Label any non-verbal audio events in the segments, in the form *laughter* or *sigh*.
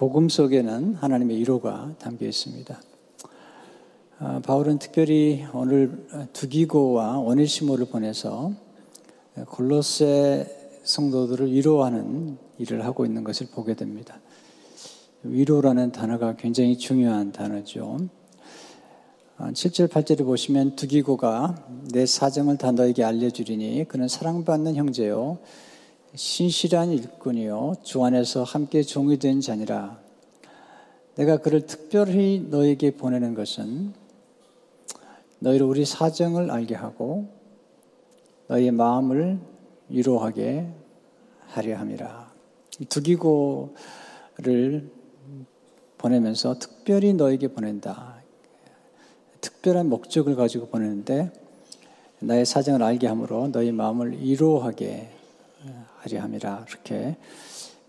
복음 속에는 하나님의 위로가 담겨 있습니다. 아, 바울은 특별히 오늘 두기고와 오네시모를 보내서 골로새 성도들을 위로하는 일을 하고 있는 것을 보게 됩니다. 위로라는 단어가 굉장히 중요한 단어죠. 7절, 아, 8절을 보시면 두기고가 내 사정을 다 너에게 알려주리니 그는 사랑받는 형제요. 신실한 일꾼이요. 주 안에서 함께 종이 된 자니라. 내가 그를 특별히 너에게 보내는 것은 너희로 우리 사정을 알게 하고 너희의 마음을 위로하게 하려 함이라. 두기고를 보내면서 특별히 너에게 보낸다. 특별한 목적을 가지고 보내는데 나의 사정을 알게 함으로 너희 마음을 위로하게 하려 함이라. 이렇게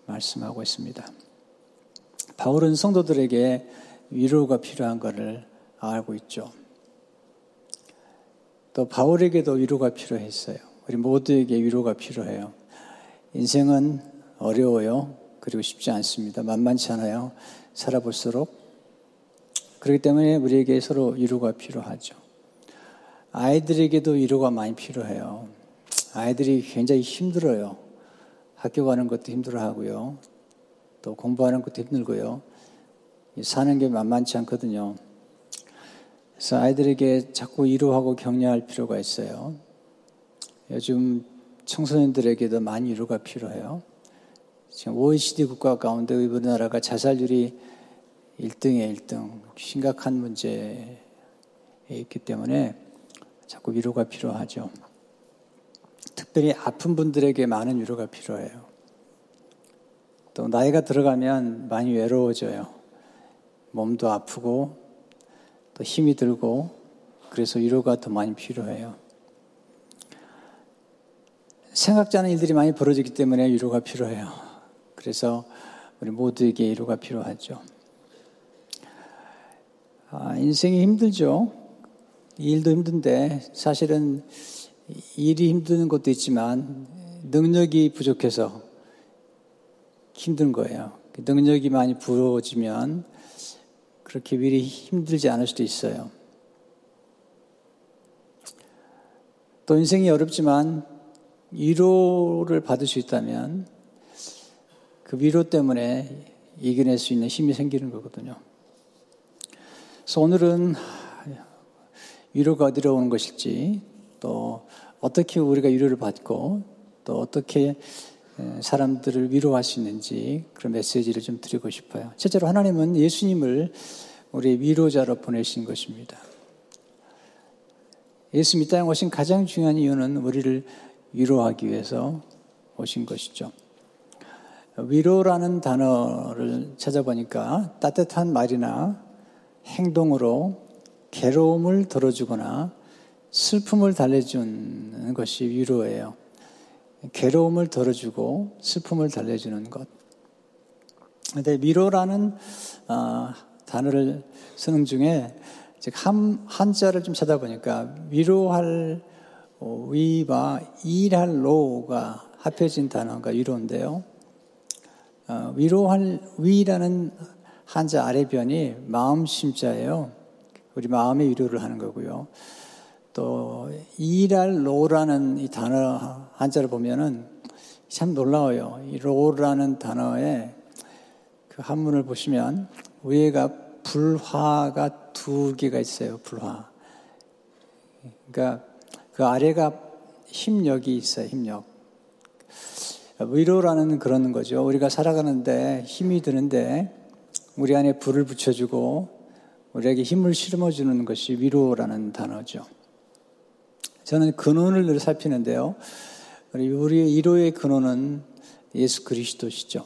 말씀하고 있습니다. 바울은 성도들에게 위로가 필요한 것을 알고 있죠. 또 바울에게도 위로가 필요했어요. 우리 모두에게 위로가 필요해요. 인생은 어려워요. 그리고 쉽지 않습니다. 만만치 않아요. 살아볼수록. 그렇기 때문에 우리에게 서로 위로가 필요하죠. 아이들에게도 위로가 많이 필요해요. 아이들이 굉장히 힘들어요. 학교 가는 것도 힘들어 하고요. 또 공부하는 것도 힘들고요. 사는 게 만만치 않거든요. 그래서 아이들에게 자꾸 위로하고 격려할 필요가 있어요. 요즘 청소년들에게도 많이 위로가 필요해요. 지금 OECD 국가 가운데 우리나라가 자살률이 1등에 1등, 심각한 문제에 있기 때문에 자꾸 위로가 필요하죠. 특별히 아픈 분들에게 많은 위로가 필요해요. 또 나이가 들어가면 많이 외로워져요. 몸도 아프고 또 힘이 들고 그래서 위로가 더 많이 필요해요. 생각지 않은 일들이 많이 벌어지기 때문에 위로가 필요해요. 그래서 우리 모두에게 위로가 필요하죠. 아, 인생이 힘들죠. 일도 힘든데 사실은 일이 힘든 것도 있지만 능력이 부족해서 힘든 거예요. 능력이 많이 부러워지면 그렇게 미리 힘들지 않을 수도 있어요. 또 인생이 어렵지만 위로를 받을 수 있다면 그 위로 때문에 이겨낼 수 있는 힘이 생기는 거거든요. 그래서 오늘은 위로가 어디로 오는 것일지 또 어떻게 우리가 위로를 받고 또 어떻게 사람들을 위로할 수 있는지 그런 메시지를 좀 드리고 싶어요. 실제로 하나님은 예수님을 우리 위로자로 보내신 것입니다. 예수님 이 땅에 오신 가장 중요한 이유는 우리를 위로하기 위해서 오신 것이죠. 위로라는 단어를 찾아보니까 따뜻한 말이나 행동으로 괴로움을 덜어주거나 슬픔을 달래주는 것이 위로예요. 괴로움을 덜어주고 슬픔을 달래주는 것. 근데 위로라는 어, 단어를 쓰는 중에 한, 한자를 좀 찾아보니까 위로할 어, 위와 일할 로가 합해진 단어가 위로인데요. 어, 위로할 위라는 한자 아래변이 마음 심자예요. 우리 마음의 위로를 하는 거고요. 또 일할 로라는 이 단어 한자를 보면은 참 놀라워요. 이 로라는 단어에 그 한문을 보시면 위에가 불화가 두 개가 있어요. 불화. 그러니까 그 아래가 힘력이 있어요. 힘력. 위로라는 그런 거죠. 우리가 살아가는데 힘이 드는데 우리 안에 불을 붙여주고 우리에게 힘을 실어주는 것이 위로라는 단어죠. 저는 근원을 늘 살피는데요. 우리의 위로의 근원은 예수 그리스도시죠.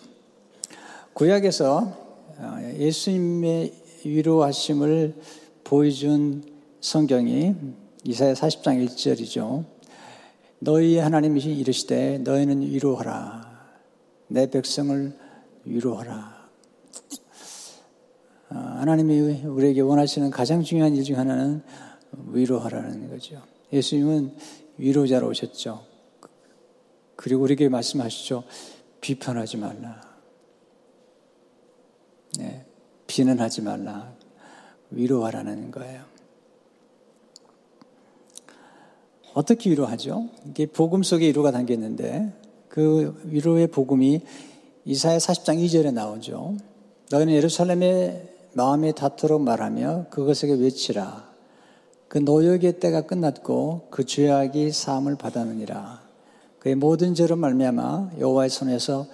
구약에서 어, 예수님의 위로하심을 보여준 성경이 이사야 40장 1절이죠. 너희 하나님이 이르시되 너희는 위로하라. 내 백성을 위로하라. 어, 하나님이 우리에게 원하시는 가장 중요한 일 중 하나는 위로하라는 거죠. 예수님은 위로자로 오셨죠. 그리고 우리에게 말씀하시죠. 비판하지 말라. 비난하지 말라. 위로하라는 거예요. 어떻게 위로하죠? 이게 복음 속에 위로가 담겨 있는데 그 위로의 복음이 이사야 40장 2절에 나오죠. 너희는 예루살렘의 마음에 닿도록 말하며 그것에게 외치라. 그 노역의 때가 끝났고 그 죄악이 사함을 받았느니라. 그의 모든 죄로 말미암아 여호와의 손에서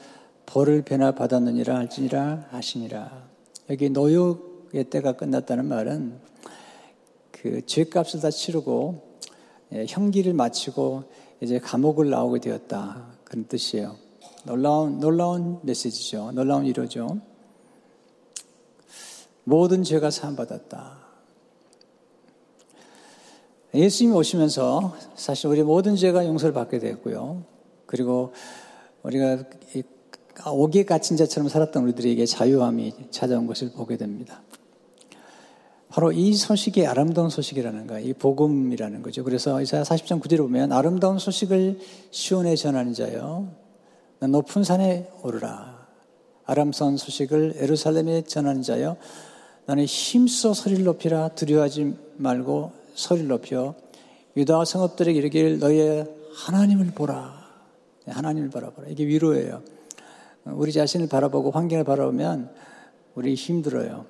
벌을 변화 받았느니라 할지니라 하시니라. 여기 노역의 때가 끝났다는 말은 그 죄값을 다 치르고 예, 형기를 마치고 이제 감옥을 나오게 되었다. 그런 뜻이에요. 놀라운, 놀라운 메시지죠. 놀라운 위로죠. 모든 죄가 사함 받았다. 예수님이 오시면서 사실 우리 모든 죄가 용서를 받게 되었고요. 그리고 우리가 옥에 갇힌 자처럼 살았던 우리들에게 자유함이 찾아온 것을 보게 됩니다. 바로 이 소식이 아름다운 소식이라는 거예요. 이 복음이라는 거죠. 그래서 이사야 40장 9절에 보면 아름다운 소식을 시온에 전하는 자요. 높은 산에 오르라. 아름다운 소식을 에루살렘에 전하는 자요. 나는 힘써 소리를 높이라 두려워하지 말고 소리를 높여 유다 성읍들에게 이르길 너의 하나님을 보라. 하나님을 바라보라. 이게 위로예요. 우리 자신을 바라보고 환경을 바라보면 우리 힘들어요.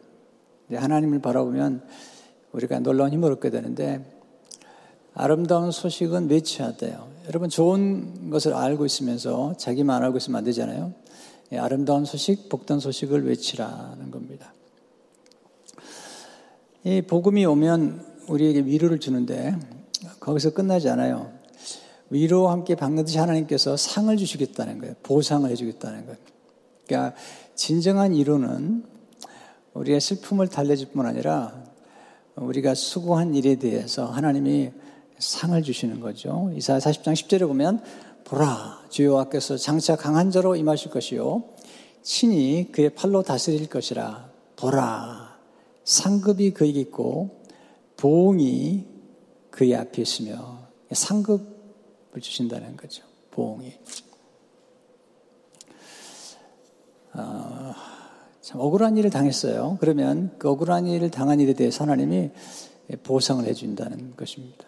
하나님을 바라보면 우리가 놀라운 힘을 얻게 되는데 아름다운 소식은 외쳐야 돼요. 여러분 좋은 것을 알고 있으면서 자기만 알고 있으면 안 되잖아요. 예, 아름다운 소식, 복된 소식을 외치라는 겁니다. 이 복음이 오면 우리에게 위로를 주는데 거기서 끝나지 않아요. 위로와 함께 반드시 하나님께서 상을 주시겠다는 거예요. 보상을 해주겠다는 거예요. 그러니까 진정한 위로는 우리의 슬픔을 달래줄 뿐 아니라 우리가 수고한 일에 대해서 하나님이 상을 주시는 거죠. 이사야 40장 10절에 보면 보라 주여 와께서 장차 강한 자로 임하실 것이요 친히 그의 팔로 다스릴 것이라 보라 상급이 그에게 있고 보응이 그의 앞에 있으며 상급을 주신다는 거죠. 보응이 어, 참 억울한 일을 당했어요. 그러면 그 억울한 일을 당한 일에 대해서 하나님이 보상을 해준다는 것입니다.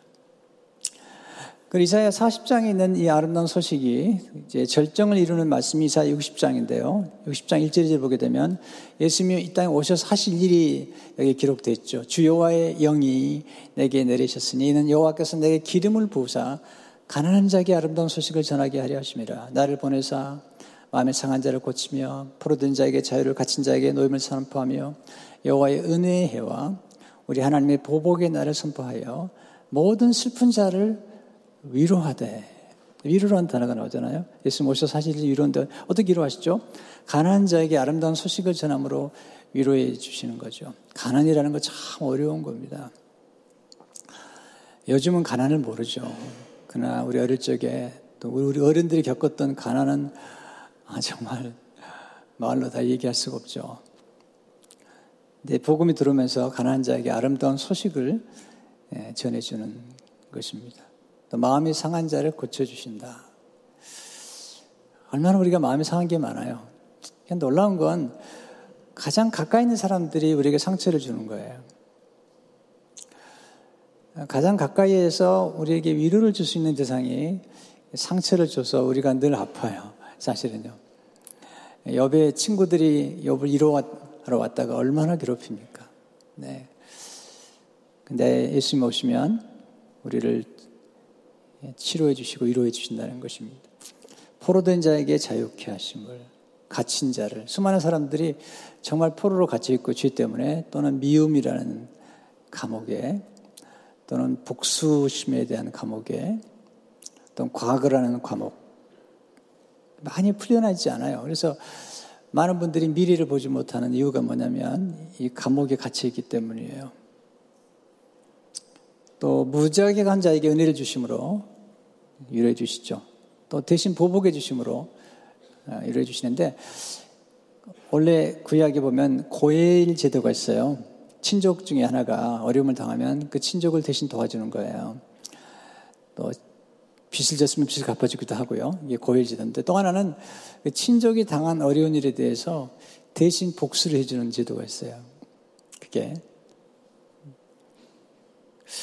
그 이사야 40장에 있는 이 아름다운 소식이 이제 절정을 이루는 말씀이 이사야 60장인데요. 60장 1절을 보게 되면 예수님이 이 땅에 오셔서 하실 일이 여기 기록되어 있죠. 주 여호와의 영이 내게 내리셨으니 이는 여호와께서 내게 기름을 부으사 가난한 자에게 아름다운 소식을 전하게 하려 하심이라. 나를 보내사 마음에 상한 자를 고치며 포로된 자에게 자유를 갇힌 자에게 노임을 선포하며 여호와의 은혜의 해와 우리 하나님의 보복의 날을 선포하여 모든 슬픈 자를 위로하되 위로라는 단어가 나오잖아요. 예수님 오셔서 사실 위로인데 어떻게 위로하시죠? 가난한 자에게 아름다운 소식을 전함으로 위로해 주시는 거죠. 가난이라는 거 참 어려운 겁니다. 요즘은 가난을 모르죠. 그러나 우리 어릴 적에 또 우리 어른들이 겪었던 가난은 아, 정말 말로 다 얘기할 수가 없죠. 근데 복음이 들어오면서 가난한 자에게 아름다운 소식을 예, 전해주는 것입니다. 또 마음이 상한 자를 고쳐주신다. 얼마나 우리가 마음이 상한 게 많아요. 놀라운 건 가장 가까이 있는 사람들이 우리에게 상처를 주는 거예요. 가장 가까이에서 우리에게 위로를 줄 수 있는 대상이 상처를 줘서 우리가 늘 아파요. 사실은요. 여배 친구들이 욥을 위로하러 왔다가 얼마나 괴롭힙니까? 네. 근데 예수님 오시면 우리를 치료해 주시고 위로해 주신다는 것입니다. 포로된 자에게 자유케 하심을 갇힌 자를 수많은 사람들이 정말 포로로 갇혀 있고 죄 때문에 또는 미움이라는 감옥에 또는 복수심에 대한 감옥에 또는 과거라는 감옥 많이 풀려나지 않아요. 그래서 많은 분들이 미래를 보지 못하는 이유가 뭐냐면 이 감옥에 갇혀 있기 때문이에요. 또 무지하게 간 자에게 은혜를 주심으로 위로해 주시죠. 또 대신 보복해 주심으로 아, 위로해 주시는데 원래 구약에 보면 고해일 제도가 있어요. 친족 중에 하나가 어려움을 당하면 그 친족을 대신 도와주는 거예요. 또 빚을 졌으면 빚을 갚아주기도 하고요. 이게 고해일 제도인데 또 하나는 그 친족이 당한 어려운 일에 대해서 대신 복수를 해주는 제도가 있어요. 기쁘게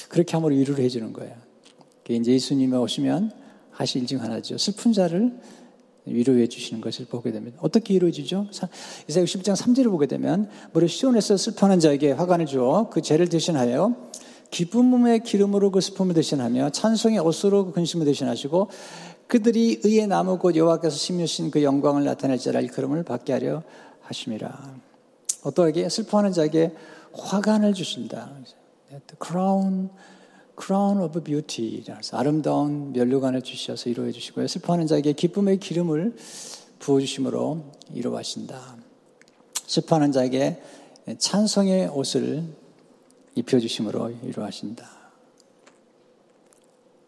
그렇게 함으로 위로를 해주는 거예요. 이제 예수님이 오시면 하실 일 중 하나죠. 슬픈 자를 위로해 주시는 것을 보게 됩니다. 어떻게 주죠? 이사야 60장 3절을 보게 되면 머리 시온에서 슬퍼하는 자에게 화관을 주어 그 죄를 대신하여 기쁨의 기름으로 그 슬픔을 대신하며 찬송의 옷으로 그 근심을 대신하시고 그들이 의의 나무 곧 여호와께서 심으신 그 영광을 나타낼 자라 일컬음을 받게 하려 하심이라. 어떠하게 슬퍼하는 자에게 화관을 주신다. The crown, crown of beauty. 아름다운 면류관을 주셔서 이루어 주시고요. 슬퍼하는 자에게 기쁨의 기름을 부어 주심으로 위로하신다. 슬퍼하는 자에게 찬송의 옷을 입혀 주심으로 위로하신다.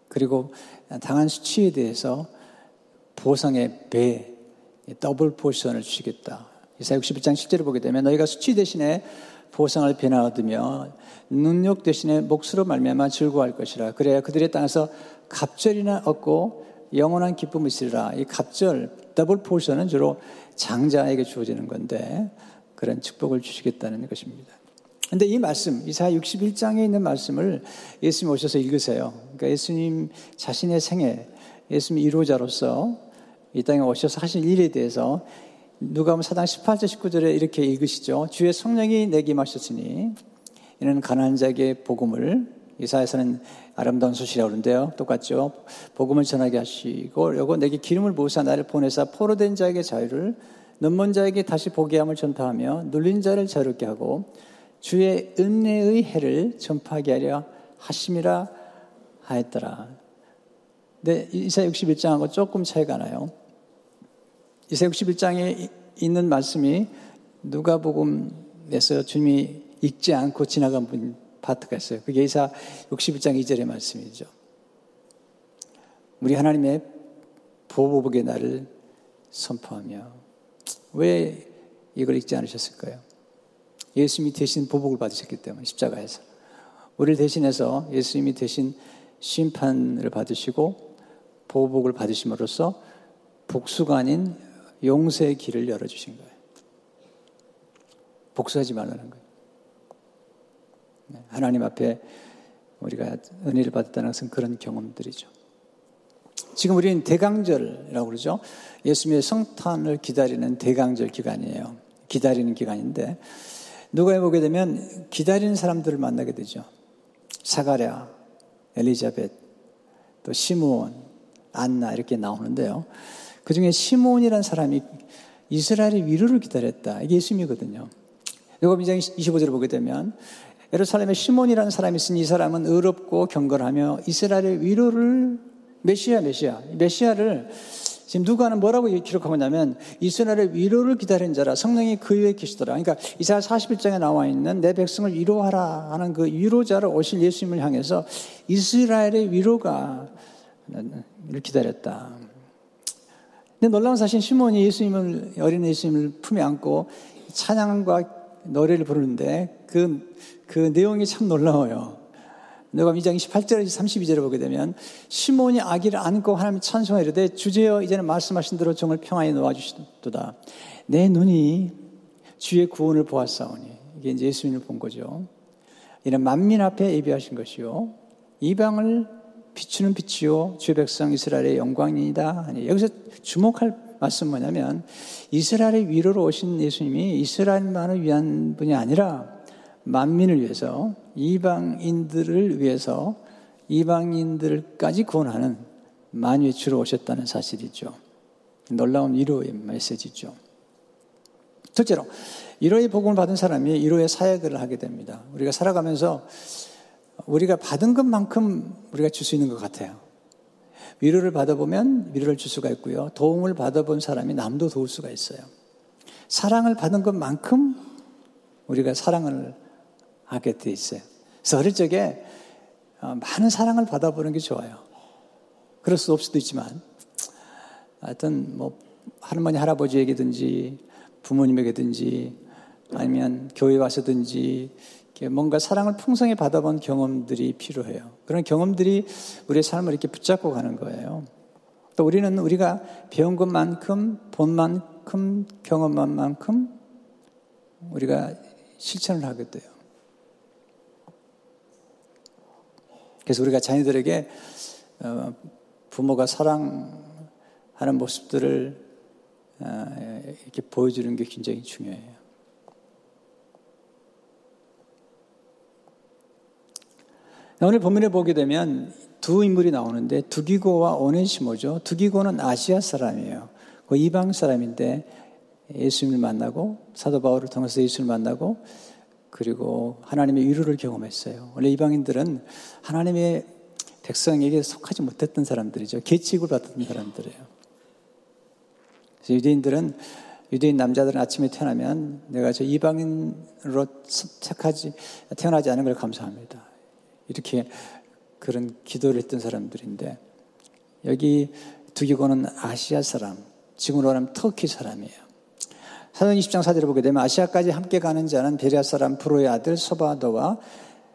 그리고 당한 수치에 대해서 보상의 배, double portion을 주시겠다. 이사야 61장 10절을 보게 되면 너희가 수치 대신에 보상을 얻으며 능욕 대신에 몫으로 말미암아 즐거워할 것이라. 그래야 그들의 땅에서 갑절이나 얻고 영원한 기쁨이 있으리라. 이 갑절, 더블 포션은 주로 장자에게 주어지는 건데 그런 축복을 주시겠다는 것입니다. 근데 이 말씀, 이사 61장에 있는 말씀을 예수님 오셔서 읽으세요. 그러니까 예수님 자신의 생애, 예수님 1호자로서 이 땅에 오셔서 하신 일에 대해서 누가 보면 사당 18절 19절에 이렇게 읽으시죠. 주의 성령이 내게 마셨으니 이는 가난한 자에게 복음을 이사에서는 아름다운 소식이라고 그러는데요. 똑같죠. 복음을 전하게 하시고 요거 내게 기름을 부으사 나를 보내사 포로된 자에게 자유를 눈먼 자에게 다시 보게 함을 전파하며 눌린 자를 자유롭게 하고 주의 은혜의 해를 전파하게 하려 하심이라 하였더라. 근데 이사 61장하고 조금 차이가 나요. 이사 61장에 있는 말씀이 누가복음에서 주님이 읽지 않고 지나간 분 파트가 있어요. 그게 이사 61장 2절의 말씀이죠. 우리 하나님의 보복의 날을 선포하며 왜 이걸 읽지 않으셨을까요? 예수님이 대신 보복을 받으셨기 때문에 십자가에서 우리를 대신해서 예수님이 대신 심판을 받으시고 보복을 받으심으로써 복수가 아닌 용서의 길을 열어주신 거예요. 복수하지 말라는 거예요. 네, 하나님 앞에 우리가 은혜를 받았다는 것은 그런 경험들이죠. 지금 우리는 대강절이라고 그러죠. 예수님의 성탄을 기다리는 대강절 기간이에요. 기다리는 기간인데 누가 해보게 되면 기다리는 사람들을 만나게 되죠. 사가랴, 엘리자벳, 또 시므온, 안나 이렇게 나오는데요. 그 중에 시몬이라는 사람이 이스라엘의 위로를 기다렸다. 이게 예수님이거든요. 요거 2장 25절을 보게 되면 예루살렘에 시몬이라는 사람이 있으니 이 사람은 의롭고 경건하며 이스라엘의 위로를 메시아 메시아 메시아를 지금 누가는 뭐라고 기록하고 있냐면 이스라엘의 위로를 기다린 자라 성령이 그 위에 계시더라. 그러니까 이사야 41장에 나와 있는 내 백성을 위로하라 하는 그 위로자를 오실 예수님을 향해서 이스라엘의 위로가 기다렸다. 근데 놀라운 사실 시몬이 예수님을 어린 예수님을 품에 안고 찬양과 노래를 부르는데 그, 그 내용이 참 놀라워요. 누가 2장 28절에서 32절을 보게 되면 시몬이 아기를 안고 하나님 찬송하 이르되 주제여 이제는 말씀하신 대로 종을 평안히 놓아주시도다. 내 눈이 주의 구원을 보았사오니 이게 이제 예수님을 본 거죠. 이는 만민 앞에 예비하신 것이요 이방을 비추는 빛이요 주의 백성 이스라엘의 영광이다. 여기서 주목할 말씀 뭐냐면 이스라엘의 위로로 오신 예수님이 이스라엘만을 위한 분이 아니라 만민을 위해서 이방인들을 위해서 이방인들까지 구원하는 만유의 주로 오셨다는 사실이죠. 놀라운 위로의 메시지죠. 첫째로 위로의 복음을 받은 사람이 위로의 사역을 하게 됩니다. 우리가 살아가면서 우리가 받은 것만큼 우리가 줄 수 있는 것 같아요. 위로를 받아보면 위로를 줄 수가 있고요. 도움을 받아본 사람이 남도 도울 수가 있어요. 사랑을 받은 것만큼 우리가 사랑을 하게 돼 있어요. 그래서 어릴 적에 어, 많은 사랑을 받아보는 게 좋아요. 그럴 수 없을 수도 있지만 하여튼 뭐 할머니 할아버지에게든지 부모님에게든지 아니면 교회 와서든지 뭔가 사랑을 풍성히 받아본 경험들이 필요해요. 그런 경험들이 우리의 삶을 이렇게 붙잡고 가는 거예요. 또 우리는 우리가 배운 것만큼, 본 만큼, 경험한 만큼 우리가 실천을 하게 돼요. 그래서 우리가 자녀들에게 어, 부모가 사랑하는 모습들을 아, 이렇게 보여주는 게 굉장히 중요해요. 오늘 본문에 보게 되면 두 인물이 나오는데 두기고와 오네시모죠. 두기고는 아시아 사람이에요. 그 이방 사람인데 예수님을 만나고 사도 바울을 통해서 예수를 만나고 그리고 하나님의 위로를 경험했어요. 원래 이방인들은 하나님의 백성에게 속하지 못했던 사람들이죠. 계칙을 받았던 사람들이에요. 그래서 유대인들은 유대인 남자들은 아침에 태어나면 내가 저 이방인으로 택하지 태어나지 않은 걸 감사합니다. 이렇게 그런 기도를 했던 사람들인데 여기 두기고는 아시아 사람, 지금으로 하면 터키 사람이에요. 사도행 20장 사절을 보게 되면 아시아까지 함께 가는 자는 베리아 사람 프로의 아들 소바도와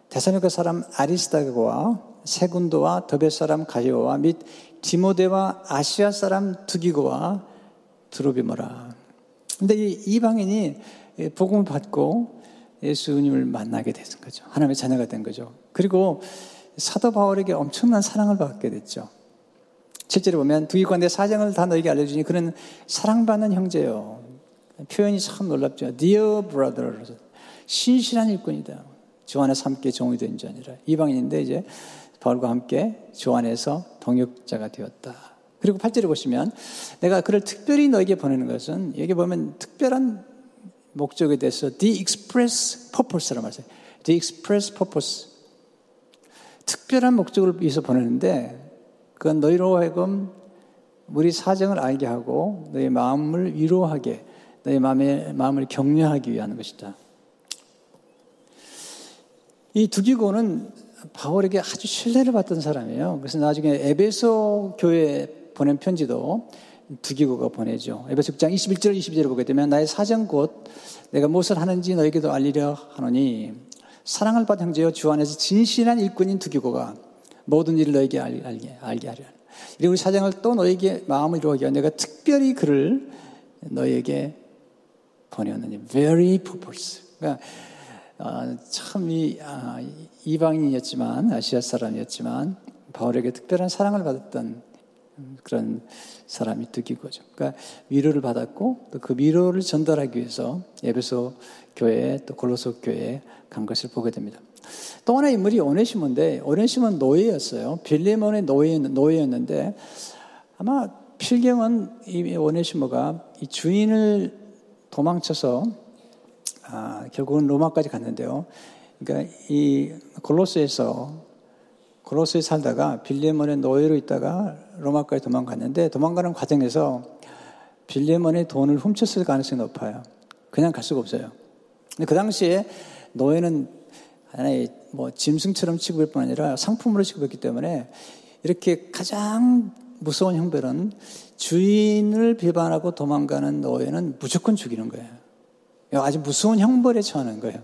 대사니카 사람 아리스타고와 세군도와 더베 사람 가이오와 및 디모데와 아시아 사람 두기고와 드로비모라. 근데 이 이방인이 복음을 받고 예수님을 만나게 된 거죠. 하나님의 자녀가 된 거죠. 그리고 사도 바울에게 엄청난 사랑을 받게 됐죠. 실제로 보면 두기관 내 사정을 다 너에게 알려주니 그는 사랑받는 형제요. 표현이 참 놀랍죠. Dear brother. 신실한 일꾼이다. 주 안에서 함께 종이 된 자니라. 이방인인데 이제 바울과 함께 주 안에서 동역자가 되었다. 그리고 8절에 보시면 내가 그를 특별히 너에게 보내는 것은 여기 보면 특별한 목적에 대해서 the express purpose라고 말해요. the express purpose. 특별한 목적을 위해서 보내는데 그건 너희로 하여금 우리 사정을 알게 하고 너희 마음을 위로하게 너희 마음의 마음을 격려하기 위한 것이다. 이 두기고는 바울에게 아주 신뢰를 받던 사람이에요. 그래서 나중에 에베소 교회 보낸 편지도 두기고가 보내죠. 에베소 6장 21절 22절을 보게 되면 나의 사정 곧 내가 무엇을 하는지 너에게도 알리려 하노니 사랑을 받은 형제여 주 안에서 진실한 일꾼인 두기고가 모든 일을 너에게 알게, 알게 하려. 그리고 우리 사정을 또 너에게 마음을 이루게 하여 내가 특별히 그를 너에게 보내었느니 very purpose. 그러니까 어, 참이 아, 이방인이었지만 아시아 사람이었지만 바울에게 특별한 사랑을 받았던 그런 사람이 득이거죠. 그러니까 위로를 받았고 또 그 위로를 전달하기 위해서 에베소 교회 또 골로소 교회에 간 것을 보게 됩니다. 또 하나의 인물이 오네시몬인데 오네시몬 노예였어요. 빌레몬의 노예, 노예였는데 아마 필경은 이 오네시모가 이 주인을 도망쳐서 아, 결국은 로마까지 갔는데요. 그러니까 이 골로스에서 골로스에 살다가 빌레몬의 노예로 있다가 로마까지 도망갔는데 도망가는 과정에서 빌레몬의 돈을 훔쳤을 가능성이 높아요. 그냥 갈 수가 없어요. 근데 그 당시에 노예는 하나의 뭐 짐승처럼 취급할 뿐 아니라 상품으로 취급했기 때문에 이렇게 가장 무서운 형벌은 주인을 비판하고 도망가는 노예는 무조건 죽이는 거예요. 아주 무서운 형벌에 처하는 거예요.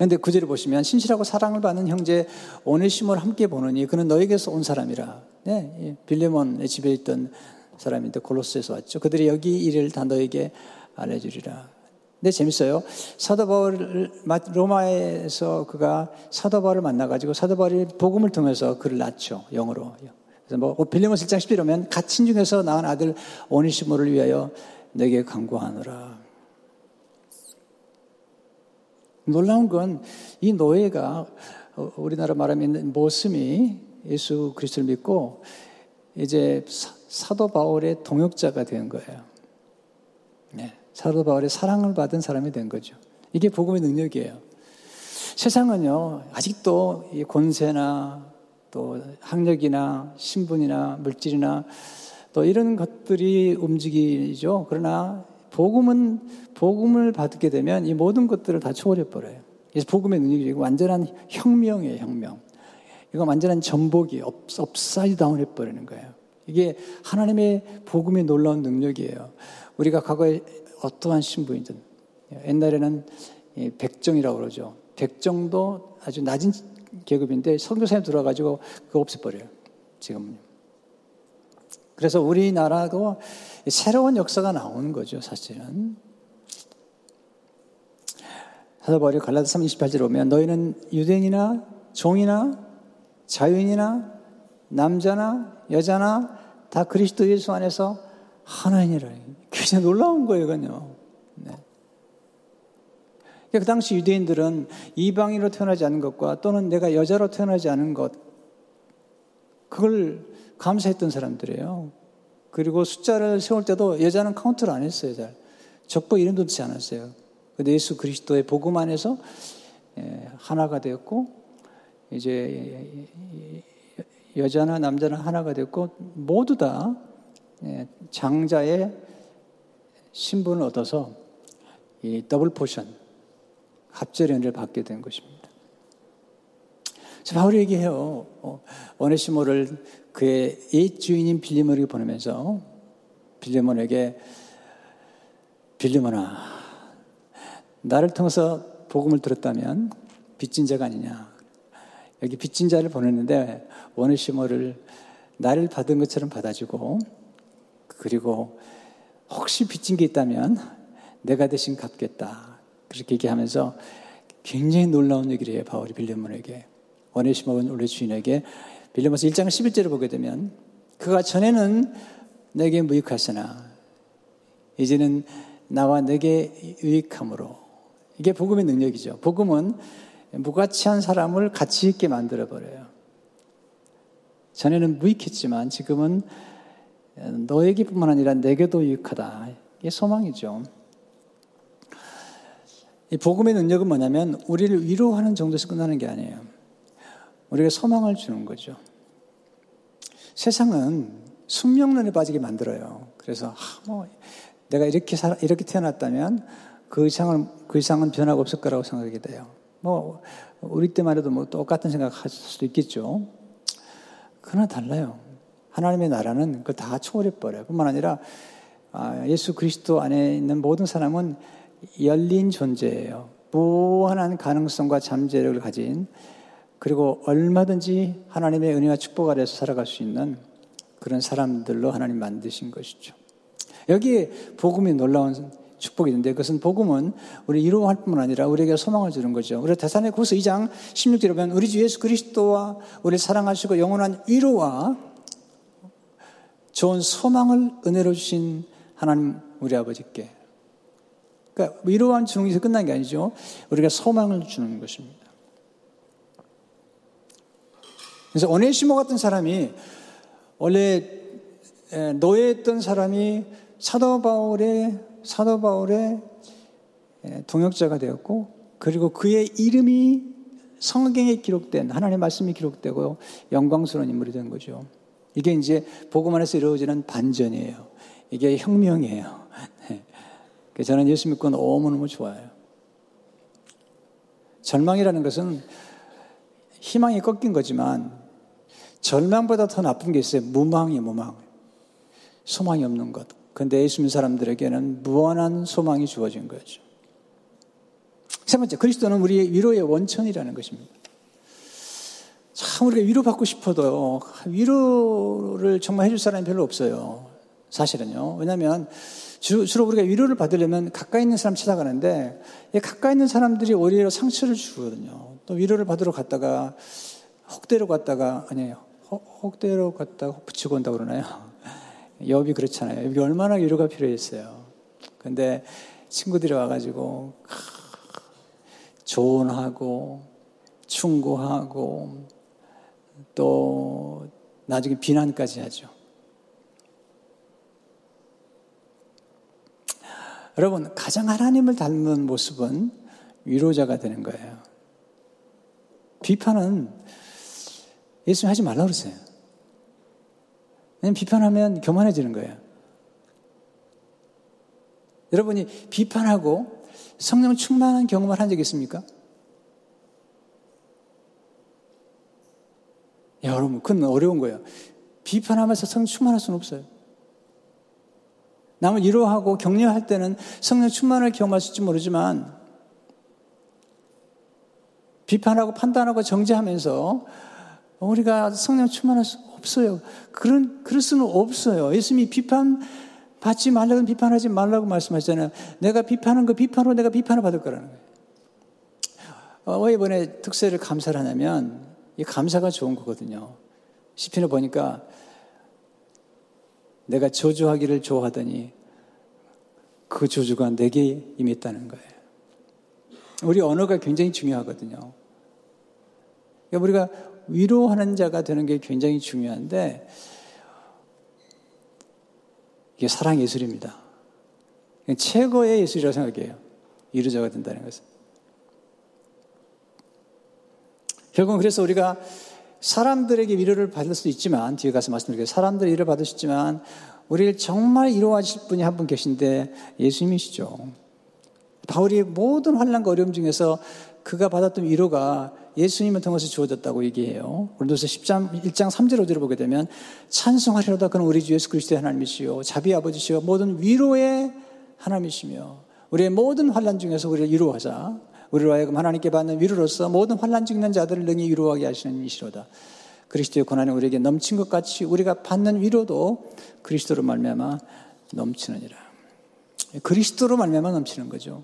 그런데 구절을 보시면 신실하고 사랑을 받는 형제 오네시모를 함께 보느니 그는 너에게서 온 사람이라. 네, 빌레몬의 집에 있던 사람인데 골로스에서 왔죠. 그들이 여기 일을 다 너에게 알려주리라. 근데 재밌어요. 사도 바울 로마에서 그가 사도 바울을 만나가지고 사도 바울이 복음을 통해서 그를 낳죠. 영어로. 그래서 뭐 빌레몬 1장 10절 오면 갇힌 중에서 낳은 아들 오네시모를 위하여 내게 강구하노라. 놀라운 건 이 노예가 우리나라 말하면 모습이 예수 그리스도를 믿고 이제 사도 바울의 동역자가 된 거예요. 네. 사도 바울의 사랑을 받은 사람이 된 거죠. 이게 복음의 능력이에요. 세상은요, 아직도 이 권세나 또 학력이나 신분이나 물질이나 또 이런 것들이 움직이죠. 그러나 복음은 복음을 받게 되면 이 모든 것들을 다 초월해 버려요. 그래서 복음의 능력이 완전한 혁명이에요, 혁명. 이거 완전한 전복이 up, upside down 해버리는 거예요. 이게 하나님의 복음의 놀라운 능력이에요. 우리가 과거에 어떠한 신분이든 옛날에는 백정이라고 그러죠. 백정도 아주 낮은 계급인데 선교사님 들어가지고 그거 없애버려요. 지금은. 그래서 우리나라도 새로운 역사가 나오는 거죠, 사실은. 사도 바울이 갈라디아 3 28절 보면 너희는 유대인이나 종이나 자유인이나 남자나 여자나 다 그리스도 예수 안에서 하나이니라. 굉장히 놀라운 거예요, 이건요. 네. 그 당시 유대인들은 이방인으로 태어나지 않은 것과 또는 내가 여자로 태어나지 않은 것, 그걸 감사했던 사람들이에요. 그리고 숫자를 세울 때도 여자는 카운트를 안 했어요, 잘. 족보 이름도 넣지 않았어요. 근데 예수 그리스도의 복음 안에서 예, 하나가 되었고, 이제 여자나 남자나 하나가 됐고, 모두 다 예, 장자의 신분을 얻어서 이 double portion, 갑절 은혜를 받게 된 것입니다. 바울이 얘기해요. 어, 오네시모를 그의 옛 주인인 빌레몬에게 보내면서 빌리몬에게 빌리몬아 나를 통해서 복음을 들었다면 빚진 자가 아니냐. 여기 빚진 자를 보냈는데 오네시모를 나를 받은 것처럼 받아주고 그리고 혹시 빚진 게 있다면 내가 대신 갚겠다. 그렇게 얘기하면서 굉장히 놀라운 얘기를 해요. 바울이 빌리몬에게. 오네시모는 원래 주인에게 빌리몬서 1장 11절을 보게 되면 그가 전에는 내게 무익하으나 이제는 나와 내게 유익함으로 이게 복음의 능력이죠. 복음은 무가치한 사람을 가치 있게 만들어 버려요. 전에는 무익했지만 지금은 너에게뿐만 아니라 내게도 유익하다. 이게 소망이죠. 이 복음의 능력은 뭐냐면 우리를 위로하는 정도에서 끝나는 게 아니에요. 우리가 소망을 주는 거죠. 세상은 숙명론에 빠지게 만들어요. 그래서 아, 뭐 내가 이렇게 살 이렇게 태어났다면 그 이상은 그 이상은 변화가 없을 거라고 생각하게 돼요. 뭐 우리 때만 해도 뭐 똑같은 생각 할 수도 있겠죠. 그러나 달라요. 하나님의 나라는 그걸 다 초월해 버려요. 뿐만 아니라 아, 예수 그리스도 안에 있는 모든 사람은 열린 존재예요. 무한한 가능성과 잠재력을 가진 그리고 얼마든지 하나님의 은혜와 축복 아래서 살아갈 수 있는 그런 사람들로 하나님 만드신 것이죠. 여기에 복음이 놀라운 축복이 있는데 그것은 복음은 우리 이루할 뿐만 아니라 우리에게 소망을 주는 거죠. 우리 대산의 구서 2장 16절에 보면 우리 주 예수 그리스도와 우리를 사랑하시고 영원한 위로와 좋은 소망을 은혜로 주신 하나님 우리 아버지께 그러니까 위로한 주는 것에서 끝난 게 아니죠. 우리가 소망을 주는 것입니다. 그래서 오네시모 같은 사람이 원래 노예했던 사람이 사도 바울의 사도 바울의 동역자가 되었고 그리고 그의 이름이 성경에 기록된 하나님의 말씀이 기록되고 영광스러운 인물이 된 거죠. 이게 이제 복음 안에서 이루어지는 반전이에요. 이게 혁명이에요. 네. 저는 예수 믿고 너무너무 좋아요. 절망이라는 것은 희망이 꺾인 거지만 절망보다 더 나쁜 게 있어요. 무망이 무망. 소망이 없는 것. 근데 예수 믿는 사람들에게는 무한한 소망이 주어진 거죠. 세 번째, 그리스도는 우리의 위로의 원천이라는 것입니다. 참 우리가 위로받고 싶어도 위로를 정말 해줄 사람이 별로 없어요. 사실은요. 왜냐하면 주로 우리가 위로를 받으려면 가까이 있는 사람 찾아가는데 가까이 있는 사람들이 오히려 상처를 주거든요. 또 위로를 받으러 갔다가 혹대로 갔다가 아니에요. 혹 대로 갔다가 혹 붙이고 온다고 그러나요? 여비 그렇잖아요. 여기 얼마나 위로가 필요했어요. 근데 친구들이 와가지고 조언하고 충고하고 또 나중에 비난까지 하죠. 여러분, 가장 하나님을 닮은 모습은 위로자가 되는 거예요. 비판은 예수님 하지 말라 그러세요. 비판하면 교만해지는 거예요. 여러분이 비판하고 성령 충만한 경험을 한 적 있습니까? 여러분, 그건 어려운 거예요. 비판하면서 성령 충만할 수는 없어요. 남을 위로하고 격려할 때는 성령 충만을 경험할 수 있을지 모르지만 비판하고 판단하고 정죄하면서 우리가 성령 충만할 수 없어요. 그런, 그럴 수는 없어요. 예수님이 비판 받지 말라고 비판하지 말라고 말씀하셨잖아요. 내가 비판한 거 비판으로 내가 비판을 받을 거라는 거예요. 어, 왜 이번에 특세를 감사를 하냐면 이 감사가 좋은 거거든요. 시편을 보니까 내가 저주하기를 좋아하더니 그 저주가 내게 임했다는 거예요. 우리 언어가 굉장히 중요하거든요. 그러니까 우리가 위로하는 자가 되는 게 굉장히 중요한데 이게 사랑 예술입니다. 최고의 예술이라고 생각해요. 위로자가 된다는 것은. 결국은 그래서 우리가 사람들에게 위로를 받을 수 있지만, 뒤에 가서 말씀드릴게요. 사람들이 위로를 받을 수 있지만, 우리를 정말 위로하실 분이 한 분 계신데 예수님이시죠. 바울이 모든 환란과 어려움 중에서 그가 받았던 위로가 예수님을 통해서 주어졌다고 얘기해요. 오늘도서 10장 1장 3절 5절을 보게 되면 찬송하리로다 그는 우리 주 예수 그리스도의 하나님이시요 자비 아버지시요 모든 위로의 하나님이시며 우리의 모든 환란 중에서 우리를 위로하자 우리로 하여금 하나님께 받는 위로로서 모든 환란 중는 자들을 능히 위로하게 하시는 이시로다. 그리스도의 고난이 우리에게 넘친 것 같이 우리가 받는 위로도 그리스도로 말미암아 넘치느니라. 그리스도로 말미암아 넘치는 거죠.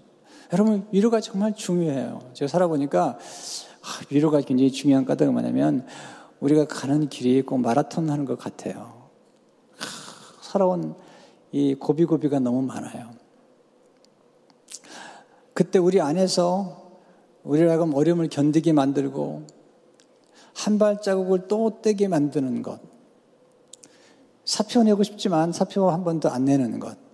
여러분 위로가 정말 중요해요. 제가 살아보니까 아, 위로가 굉장히 중요한 까닭은 뭐냐면 우리가 가는 길이 꼭 마라톤 하는 것 같아요. 살아온 이 고비고비가 너무 많아요. 그때 우리 안에서 하여금 어려움을 견디게 만들고 한 발자국을 또 떼게 만드는 것. 사표 내고 싶지만 사표 한번더안 내는 것.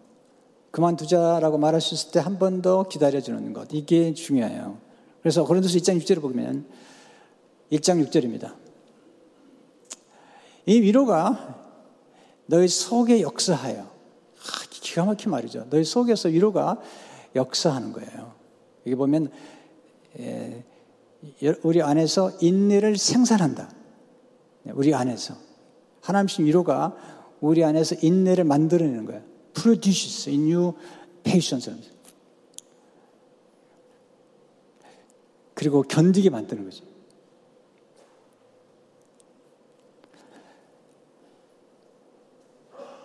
그만두자라고 말할 수 있을 때 한 번 더 기다려주는 것. 이게 중요해요. 그래서 고린도서 1장 6절을 보면 1장 6절입니다. 이 위로가 너희 속에 역사하여 아, 기가 막힌 말이죠. 너희 속에서 위로가 역사하는 거예요. 여기 보면 예, 우리 안에서 인내를 생산한다. 우리 안에서 하나님신 위로가 우리 안에서 인내를 만들어내는 거예요. Produces in you patience. 그리고 견디게 만드는 거죠.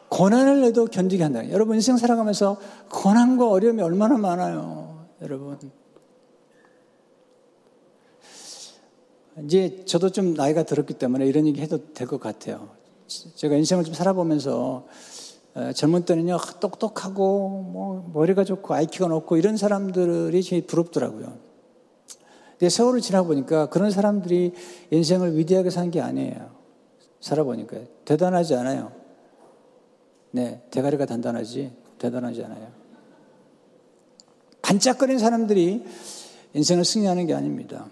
고난을 내도 견디게 한다. 여러분 인생 살아가면서 고난과 어려움이 얼마나 많아요. 여러분. 이제 저도 좀 나이가 들었기 때문에 이런 얘기 해도 될 것 같아요. 제가 인생을 좀 살아보면서 어, 젊은 때는요 똑똑하고 뭐 머리가 좋고 IQ가 높고 이런 사람들이 제일 부럽더라고요. 근데 세월을 지나 보니까 그런 사람들이 인생을 위대하게 산 게 아니에요. 살아보니까 대단하지 않아요. 네, 대가리가 단단하지 대단하지 않아요. 반짝거리는 사람들이 인생을 승리하는 게 아닙니다.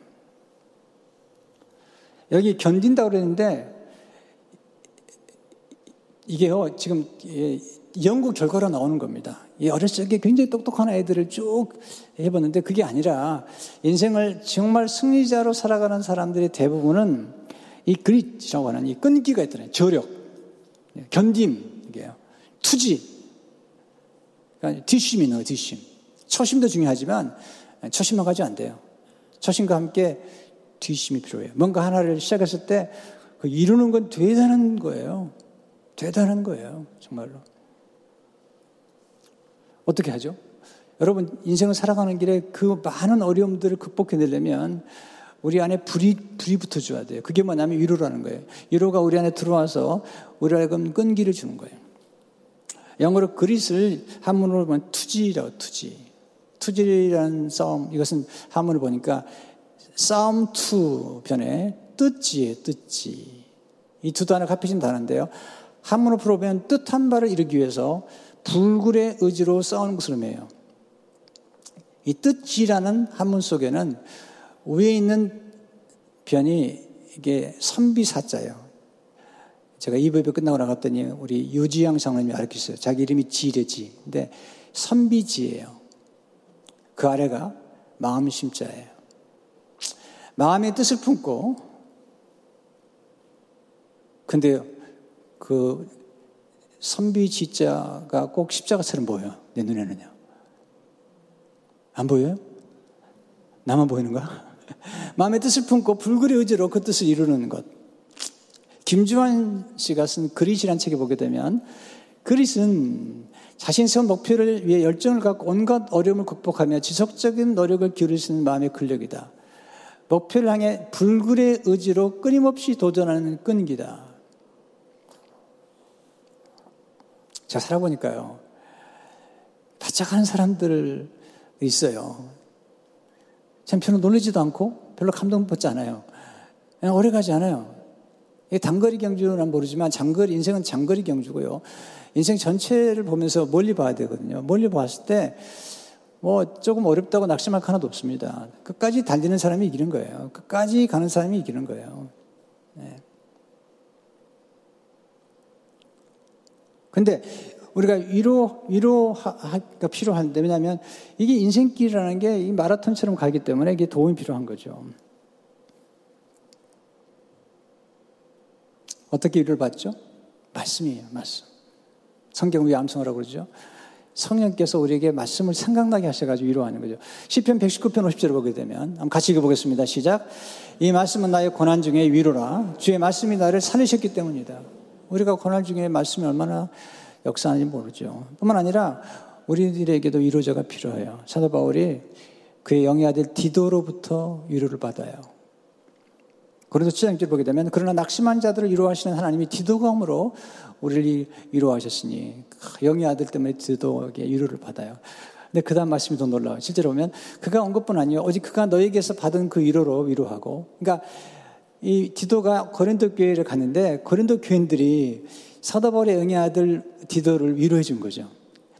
여기 견딘다고 그랬는데 이게요, 지금 연구 결과로 나오는 겁니다. 이 어렸을 때 굉장히 똑똑한 아이들을 쭉 해봤는데 그게 아니라 인생을 정말 승리자로 살아가는 사람들의 대부분은 이 그릿이라고 하는 이 끈기가 있잖아요. 저력, 견딤, 이게요. 투지. 그러니까 뒷심이 있는 거예요, 뒷심. 초심도 중요하지만 초심만 가지고 안 돼요. 초심과 함께 뒷심이 필요해요. 뭔가 하나를 시작했을 때그 이루는 건 대단한 거예요. 대단한 거예요. 정말로. 어떻게 하죠? 여러분, 인생을 살아가는 길에 그 많은 어려움들을 극복해내려면 우리 안에 불이, 불이 붙어줘야 돼요. 그게 뭐냐면 위로라는 거예요. 위로가 우리 안에 들어와서 우리 하여금 끈기를 주는 거예요. 영어로 grit을 한문으로 보면 투지라고, 투지. 투지라는 싸움, 이것은 한문을 보니까 싸움 투 변에 뜻지에 뜻지. 이 두 단어가 합해진 단어인데요. 한문으로 풀어보면 뜻한 바를 이루기 위해서 불굴의 의지로 싸우는 것을 의미해요. 이 뜻지라는 한문 속에는 위에 있는 변이 이게 선비사자예요. 제가 이부배 끝나고 나갔더니 우리 유지영 장로님이 알려주셨어요. 자기 이름이 지래지. 근데 선비지예요. 그 아래가 마음심자예요. 마음의 뜻을 품고 근데 그 선비 지자가 꼭 십자가처럼 보여요. 내 눈에는요. 안 보여요? 나만 보이는가? *laughs* 마음의 뜻을 품고 불굴의 의지로 그 뜻을 이루는 것. 김주환 씨가 쓴 그릿이라는 책에 보게 되면 그릿은 자신 세운 목표를 위해 열정을 갖고 온갖 어려움을 극복하며 지속적인 노력을 기울일 수 있는 마음의 근력이다. 목표를 향해 불굴의 의지로 끊임없이 도전하는 끈기다. 제가 살아보니까요. 바짝 하는 사람들 있어요. 참 별로 놀리지도 않고 별로 감동받지 않아요. 그냥 오래 가지 않아요. 단거리 경주는 모르지만 장거리, 인생은 장거리 경주고요. 인생 전체를 보면서 멀리 봐야 되거든요. 멀리 봤을 때, 뭐, 조금 어렵다고 낙심할 거 하나도 없습니다. 끝까지 달리는 사람이 이기는 거예요. 끝까지 가는 사람이 이기는 거예요. 근데 우리가 위로, 위로가 필요한데, 왜냐하면 이게 인생길이라는 게 이 마라톤처럼 가기 때문에 이게 도움이 필요한 거죠. 어떻게 위로를 받죠? 말씀이에요, 말씀. 성경을 암송하라고 그러죠. 성령께서 우리에게 말씀을 생각나게 하셔가지고 위로하는 거죠. 10편 119편 50절을 보게 되면 같이 읽어보겠습니다. 시작. 이 말씀은 나의 고난 중에 위로라. 주의 말씀이 나를 살리셨기 때문이다. 우리가 고난 중에 말씀이 얼마나 역사하는지 모르죠. 뿐만 아니라 우리들에게도 위로자가 필요해요. 사도 바울이 그의 영의 아들 디도로부터 위로를 받아요. 그래서 7장절 보게 되면 그러나 낙심한 자들을 위로하시는 하나님이 디도감으로 우리를 위로하셨으니 영의 아들 때문에 디도에게 위로를 받아요. 근데 그 다음 말씀이 더 놀라워요. 실제로 보면 그가 온 것뿐 아니에요. 오직 그가 너에게서 받은 그 위로로 위로하고 그러니까 이 디도가 고린도 교회를 갔는데 고린도 교인들이 사도 바울의 영의 아들 디도를 위로해 준 거죠.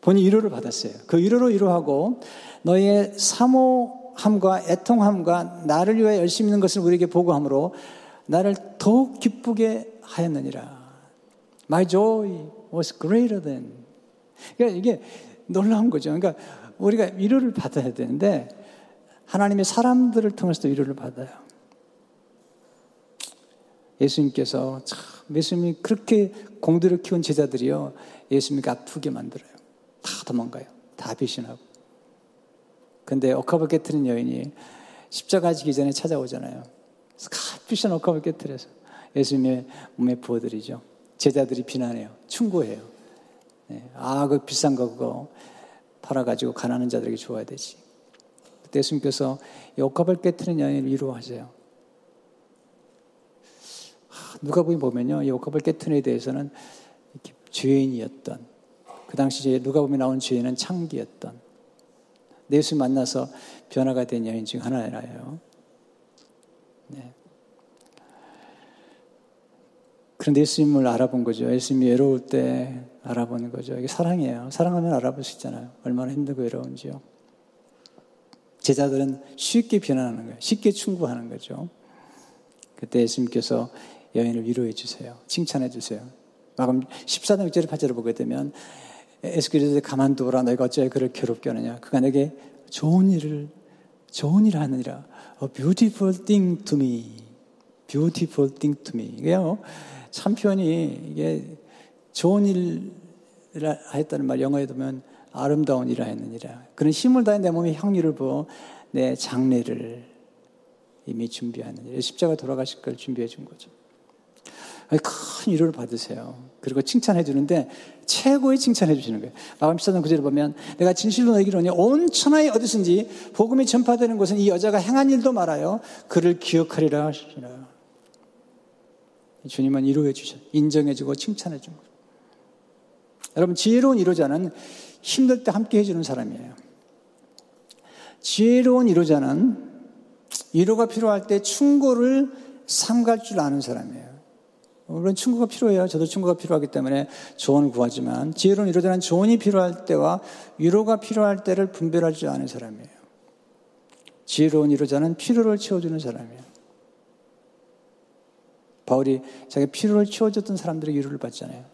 본인이 위로를 받았어요. 그 위로로 위로하고 너의 사모 함과 애통함과 나를 위해 열심히 있는 것을 우리에게 보고함으로 나를 더욱 기쁘게 하였느니라. My joy was greater than. 그러니까 이게 놀라운 거죠. 그러니까 우리가 위로를 받아야 되는데 하나님의 사람들을 통해서도 위로를 받아요. 예수님께서 참 예수님이 그렇게 공들여 키운 제자들이요 예수님이 아프게 만들어요. 다 도망가요. 다 배신하고. 근데 옥합을 깨뜨린 여인이 십자가 지기 전에 찾아오잖아요. 값비싼 옥합을 깨뜨려서 예수님의 몸에 부어드리죠. 제자들이 비난해요. 충고해요. 네. 아, 그 비싼 거 그거 팔아가지고 가난한 자들에게 줘야 되지. 그때 예수님께서 이 옥합을 깨뜨린 여인을 위로하세요. 누가 보면요, 이 옥합을 깨뜨린 에 대해서는 죄인이었던 그 당시 누가 보면 나온 죄인은 창기였던 예수 만나서 변화가 된 여인 중 하나라요. 네. 그런데 예수님을 알아본 거죠. 예수님이 외로울 때 알아보는 거죠. 이게 사랑이에요. 사랑하면 알아볼 수 있잖아요. 얼마나 힘들고 외로운지요. 제자들은 쉽게 변화하는 거예요. 쉽게 충고하는 거죠. 그때 예수님께서 여인을 위로해 주세요. 칭찬해 주세요. 마감 14장 6절을 8절을 보게 되면 에스겔에서 가만두라. 너희가 어찌 그를 괴롭게 하느냐? 그가 내게 좋은 일을 좋은 일을 하느니라. A beautiful thing to me. Beautiful thing to me. 이게요 참 표현이 이게 좋은 일을 하였다는 말 영어에 보면 아름다운 일을 하였느니라. 그런 힘을 다해 내 몸에 향유를 부어 내 장례를 이미 준비하느니라. 십자가 돌아가실 걸 준비해 준 거죠 큰 위로를 받으세요. 그리고 칭찬해 주는데 최고의 칭찬해 주시는 거예요. 마감 14장 9절을 보면 내가 진실로 너희를 오니 온 천하에 어디든지 복음이 전파되는 곳은 이 여자가 행한 일도 말아요. 그를 기억하리라 하시라. 주님은 위로해 주셔. 인정해 주고 칭찬해 준 거예요. 여러분 지혜로운 위로자는 힘들 때 함께 해주는 사람이에요. 지혜로운 위로자는 위로가 필요할 때 충고를 삼갈 줄 아는 사람이에요. 물론 친구가 필요해요. 저도 친구가 필요하기 때문에 조언을 구하지만 지혜로운 위로자는 조언이 필요할 때와 위로가 필요할 때를 분별하지 않은 사람이에요. 지혜로운 위로자는 필요를 채워주는 사람이에요. 바울이 자기 필요를 채워줬던 사람들의 위로를 받잖아요.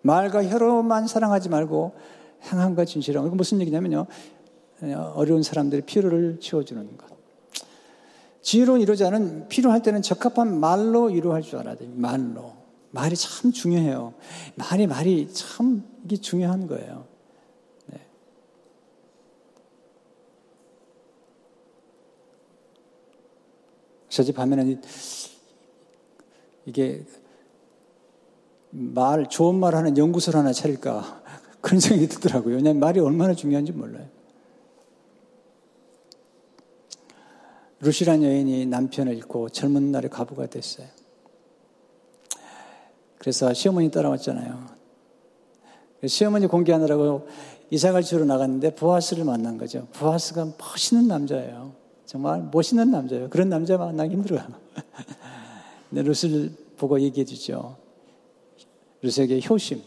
말과 혀로만 사랑하지 말고 행함과 진실함. 이거 무슨 얘기냐면요. 어려운 사람들의 필요를 채워주는 것. 지혜로운 이루자는 필요할 때는 적합한 말로 이루할 줄 알아야 돼요. 말로. 말이 참 중요해요. 말이, 말이 참 이게 중요한 거예요. 네. 저집 하면은 이게 말, 좋은 말 하는 연구소를 하나 차릴까. *laughs* 그런 생각이 들더라고요. 왜냐하면 말이 얼마나 중요한지 몰라요. 루시란 여인이 남편을 잃고 젊은 날에 과부가 됐어요. 그래서 시어머니 따라왔잖아요. 시어머니 공개하느라고 이사갈 주로 나갔는데 부하스를 만난 거죠. 부하스가 멋있는 남자예요. 정말 멋있는 남자예요. 그런 남자 만나기 힘들어요. *laughs* 네, 루스를 보고 얘기해 주죠. 루스에게 효심,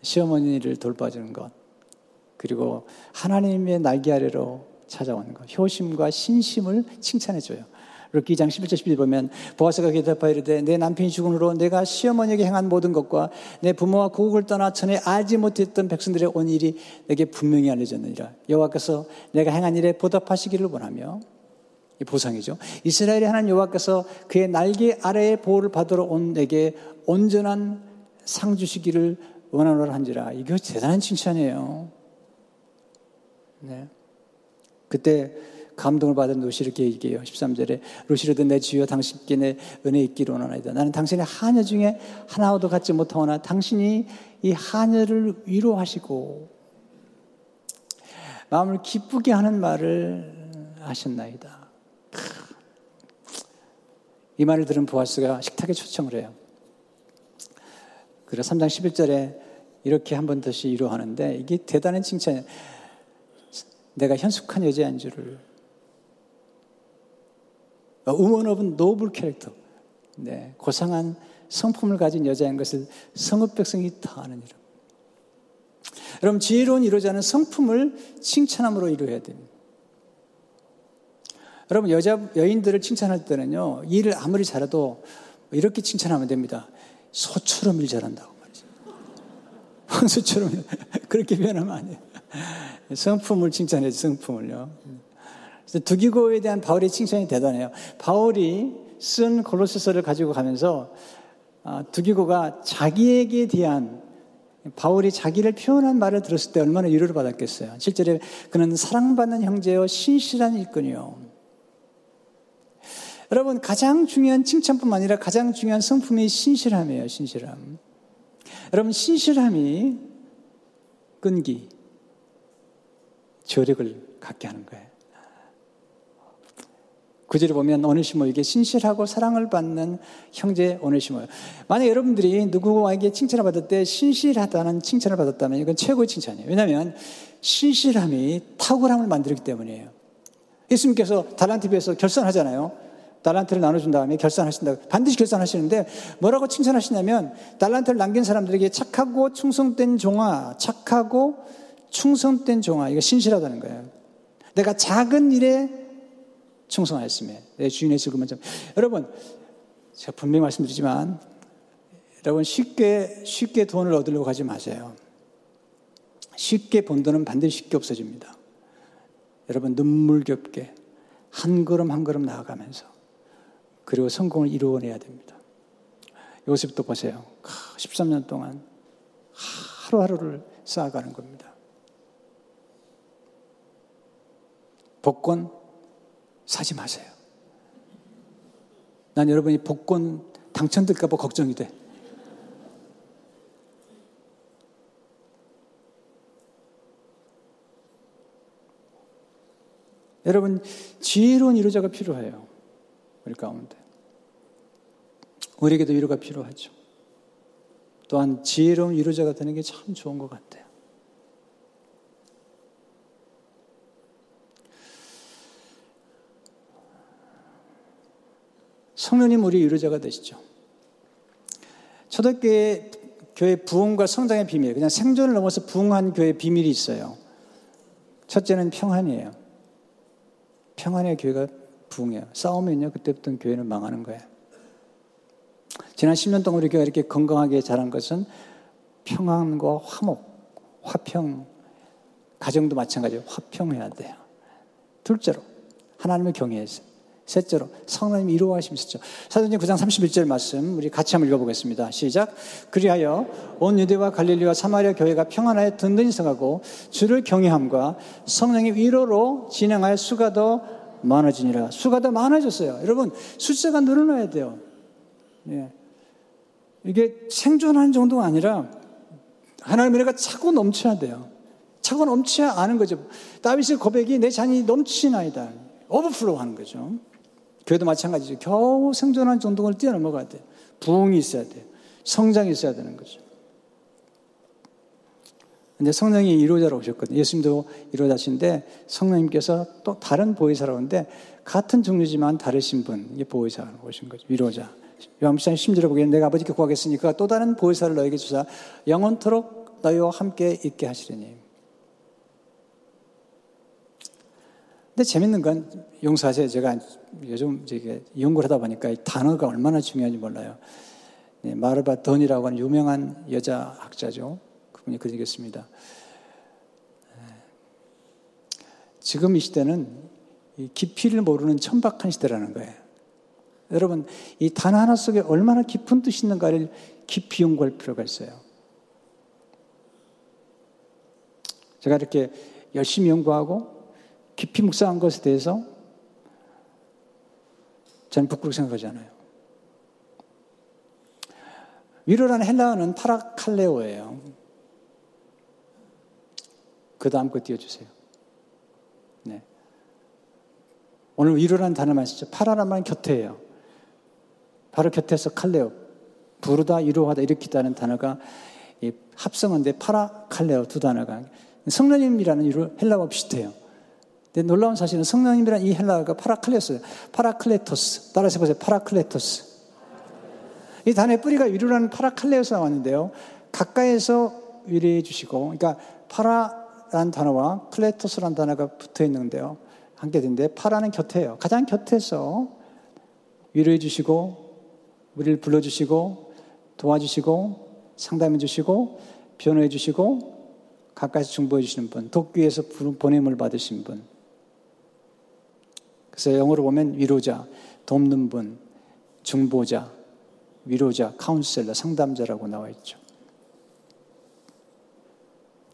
시어머니를 돌봐주는 것, 그리고 하나님의 날개 아래로 찾아오는 것, 효심과 신심을 칭찬해 줘요. 르기 2장 11절 11절 보면 보아스가 대답하여 이르되 내 남편이 죽은으로 내가 시어머니에게 행한 모든 것과 내 부모와 고국을 떠나 전에 알지 못했던 백성들의 온 일이 내게 분명히 알려졌느니라 여호와께서 내가 행한 일에 보답하시기를 원하며 이 보상이죠. 이스라엘의 하나님 여호와께서 그의 날개 아래의 보호를 받으러 온 내게 온전한 상 주시기를 원하노라 한지라. 이거 대단한 칭찬이에요. 네. 그때 감동을 받은 루시 이렇게 얘기해요. 13절에 루시르드 내 주여 당신께 내 은혜 있기를 원하나이다. 나는 당신의 하녀 중에 하나도 갖지 못하오나 당신이 이 하녀를 위로하시고 마음을 기쁘게 하는 말을 하셨나이다. 이 말을 들은 보아스가 식탁에 초청을 해요. 그래서 3장 11절에 이렇게 한 번 다시 위로하는데 이게 대단한 칭찬이에요. 내가 현숙한 여자인 줄을 woman of noble character. 네, 고상한 성품을 가진 여자인 것을 성읍 백성이 다 아느니라. 여러분, 지혜로운 위로자는 성품을 칭찬함으로 위로해야 됩니다. 여러분, 여자, 여인들을 칭찬할 때는요, 일을 아무리 잘해도 이렇게 칭찬하면 됩니다. 소처럼 일 잘한다고 말이죠. *laughs* 황소처럼 그렇게 표현하면 안 돼요. 성품을 칭찬해, 성품을요. 두기고에 대한 바울의 칭찬이 대단해요. 바울이 쓴 골로새서를 가지고 가면서 아, 두기고가 자기에게 대한 바울이 자기를 표현한 말을 들었을 때 얼마나 위로를 받았겠어요. 실제로 그는 사랑받는 형제요 신실한 일꾼이요. 여러분 가장 중요한 칭찬뿐만 아니라 가장 중요한 성품이 신실함이에요. 신실함. 여러분 신실함이 끈기, 저력을 갖게 하는 거예요. 구절에 보면 오네시모에게 신실하고 사랑을 받는 형제 오네시모. 만약 여러분들이 누구에게 칭찬을 받을 때 신실하다는 칭찬을 받았다면 이건 최고의 칭찬이에요. 왜냐하면 신실함이 탁월함을 만들기 때문이에요. 예수님께서 달란트 비해서 결산하잖아요. 달란트를 나눠준 다음에 결산하신다. 반드시 결산하시는데 뭐라고 칭찬하시냐면 달란트를 남긴 사람들에게 착하고 충성된 종아, 착하고 충성된 종아. 이거 신실하다는 거예요. 내가 작은 일에 충성하였음에 내 주인의 즐거움을 좀 여러분 제가 분명히 말씀드리지만 여러분 쉽게 쉽게 돈을 얻으려고 하지 마세요. 쉽게 번 돈은 반드시 쉽게 없어집니다. 여러분 눈물겹게 한 걸음 한 걸음 나아가면서 그리고 성공을 이루어내야 됩니다. 요셉도 보세요. 13년 동안 하루하루를 쌓아가는 겁니다. 복권 사지 마세요. 난 여러분이 복권 당첨될까봐 걱정이 돼. 여러분, 지혜로운 위로자가 필요해요. 우리 가운데. 우리에게도 위로가 필요하죠. 또한 지혜로운 위로자가 되는 게 참 좋은 것 같아요. 성령님 우리 유로자가 되시죠. 초대교회 교회 부흥과 성장의 비밀, 그냥 생존을 넘어서 부흥한 교회 비밀이 있어요. 첫째는 평안이에요. 평안의 교회가 부흥해요. 싸우면요, 그때부터 교회는 망하는 거예요. 지난 10년 동안 우리 교회가 이렇게 건강하게 자란 것은 평안과 화목, 화평, 가정도 마찬가지로 화평해야 돼요. 둘째로, 하나님을 경외해서. 셋째로 성령님 이루어하심이시죠. 사도행전 9장 31절 말씀 우리 같이 한번 읽어보겠습니다. 시작. 그리하여 온 유대와 갈릴리와 사마리아 교회가 평안하여 든든히 서가고 주를 경외함과 성령의 위로로 진행하여 수가 더 많아지니라. 수가 더 많아졌어요. 여러분 숫자가 늘어나야 돼요. 예. 이게 생존하는 정도가 아니라 하나님의 은혜가 차고 넘쳐야 돼요. 차고 넘쳐야 아는 거죠. 다윗의 고백이 내 잔이 넘치나이다. overflow 하는 거죠. 교회도 마찬가지죠. 겨우 생존한 정도를 뛰어넘어가야 돼. 부흥이 있어야 돼. 성장이 있어야 되는 거죠. 근데 성령이 이로자로 오셨거든요. 예수님도 이로자신데 성령님께서 또 다른 보혜사로 오는데 같은 종류지만 다르신 분, 이게 보혜사로 오신 거죠. 위로자. 요한복음 10절에 보기에는 내가 아버지께 구하겠으니까 또 다른 보혜사를 너에게 주사 영원토록 너희와 함께 있게 하시려니. 근데 재밌는 건 용서하세요. 제가 요즘 이제 연구를 하다 보니까 단어가 얼마나 중요한지 몰라요. 네, 마르바 던이라고 하는 유명한 여자 학자죠. 그분이 그러겠습니다. 네. 지금 이 시대는 깊이를 모르는 천박한 시대라는 거예요. 여러분, 이 단 하나 속에 얼마나 깊은 뜻이 있는가를 깊이 연구할 필요가 있어요. 제가 이렇게 열심히 연구하고 깊이 묵상한 것에 대해서 저는 부끄럽게 생각하지 않아요. 위로라는 헬라어는 파라칼레오예요. 그 다음 거 띄워주세요. 네. 오늘 위로라는 단어만 쓰죠. 파라란 말은 곁에예요. 바로 곁에서 칼레오. 부르다, 위로하다, 일으키다는 단어가 합성어인데 파라, 칼레오 두 단어가 성령님이라는 위로 헬라어 비슷해요. 놀라운 사실은 성령님이라는 이 헬라어가 파라클레토스예요. 파라클레토스. 따라서 보세요. 파라클레토스. 이 단어의 뿌리가 위로라는 파라칼레오에서 나왔는데요. 가까이서 위로해 주시고, 그러니까 파라라는 단어와 클레토스라는 단어가 붙어 있는데요. 함께 되는데 파라는 곁에요. 가장 곁에서 위로해 주시고, 우리를 불러주시고, 도와주시고, 상담해 주시고, 변호해 주시고, 가까이서 중보해 주시는 분, 독귀에서 보냄을 받으신 분. 그래서 영어로 보면 위로자, 돕는 분, 중보자, 위로자, counselor, 상담자라고 나와 있죠.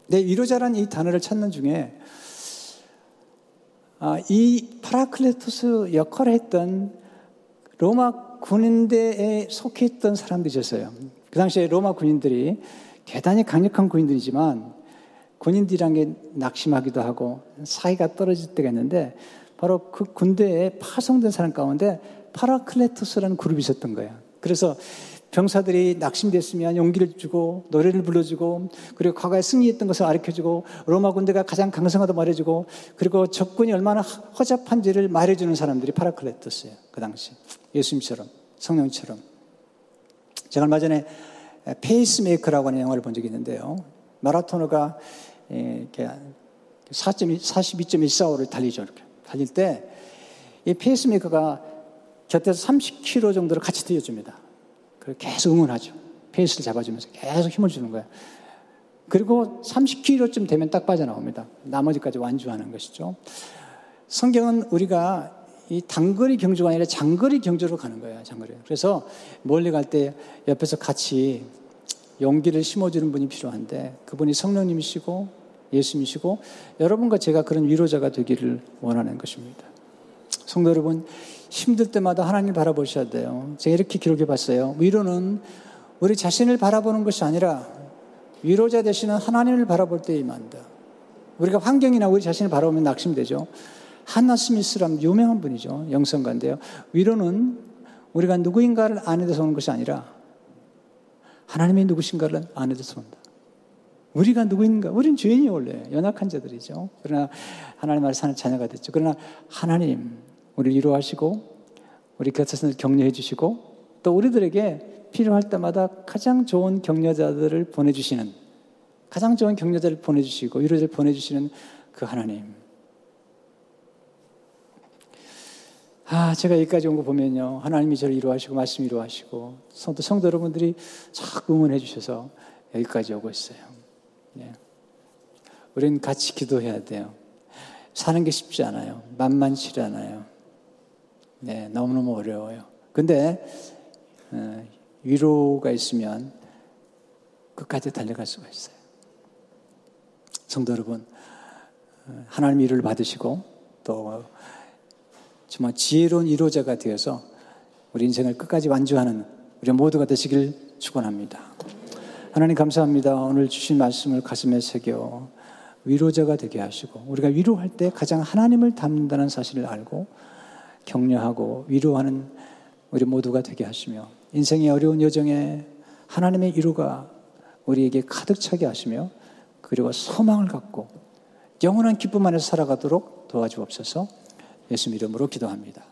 네, 위로자라는 이 단어를 찾는 중에 아, 이 파라클레토스 역할을 했던 로마 군대에 속해 있던 사람들이 있었어요. 그 당시에 로마 군인들이 대단히 강력한 군인들이지만 군인들이란 게 낙심하기도 하고 사기가 떨어질 때가 있는데 바로 그 군대에 파송된 사람 가운데 파라클레토스라는 그룹이 있었던 거예요. 그래서 병사들이 낙심됐으면 용기를 주고 노래를 불러주고 그리고 과거에 승리했던 것을 가르쳐주고 로마 군대가 가장 강성하다고 말해주고 그리고 적군이 얼마나 허접한지를 말해주는 사람들이 파라클레토스예요. 그 당시 예수님처럼 성령처럼 제가 얼마 전에 페이스메이커라고 하는 영화를 본 적이 있는데요. 마라토너가 42.14호를 달리죠. 이렇게 달릴 때이 페이스메이커가 곁에서 30km 정도를 같이 뛰어줍니다. 계속 응원하죠. 페이스를 잡아주면서 계속 힘을 주는 거예요. 그리고 30km쯤 되면 딱 빠져나옵니다. 나머지까지 완주하는 것이죠. 성경은 우리가 이 단거리 경주가 아니라 장거리 경주로 가는 거예요. 장거리. 그래서 멀리 갈 때 옆에서 같이 용기를 심어주는 분이 필요한데 그분이 성령님이시고 예수님이시고 여러분과 제가 그런 위로자가 되기를 원하는 것입니다. 성도 여러분, 힘들 때마다 하나님 바라보셔야 돼요. 제가 이렇게 기록해 봤어요. 위로는 우리 자신을 바라보는 것이 아니라 위로자 되시는 하나님을 바라볼 때 임한다. 우리가 환경이나 우리 자신을 바라보면 낙심되죠. 한나 스미스라는 유명한 분이죠. 영성가인데요. 위로는 우리가 누구인가를 아는 데서 오는 것이 아니라 하나님이 누구신가를 아는 데서 온다. 우리가 누구인가? 우리는 죄인이 원래 연약한 자들이죠. 그러나 하나님 말을 사는 자녀가 됐죠. 그러나 하나님, 우리를 위로하시고 우리 곁에서 격려해 주시고 또 우리들에게 필요할 때마다 가장 좋은 격려자들을 보내주시는 가장 좋은 격려자를 보내주시고 위로자를 보내주시는 그 하나님. 아, 제가 여기까지 온 거 보면요. 하나님이 저를 위로하시고, 말씀 위로하시고, 성도, 성도 여러분들이 자꾸 응원해 주셔서 여기까지 오고 있어요. 네. 우리는 같이 기도해야 돼요. 사는 게 쉽지 않아요. 만만치 않아요. 네, 너무너무 어려워요. 근데 어, 위로가 있으면 끝까지 달려갈 수가 있어요. 성도 여러분, 어, 하나님 위로를 받으시고 또 정말 지혜로운 위로자가 되어서 우리 인생을 끝까지 완주하는 우리 모두가 되시길 축원합니다. 하나님 감사합니다. 오늘 주신 말씀을 가슴에 새겨 위로자가 되게 하시고 우리가 위로할 때 가장 하나님을 닮는다는 사실을 알고 격려하고 위로하는 우리 모두가 되게 하시며 인생의 어려운 여정에 하나님의 위로가 우리에게 가득 차게 하시며 그리고 소망을 갖고 영원한 기쁨 안에서 살아가도록 도와주옵소서 예수 이름으로 기도합니다.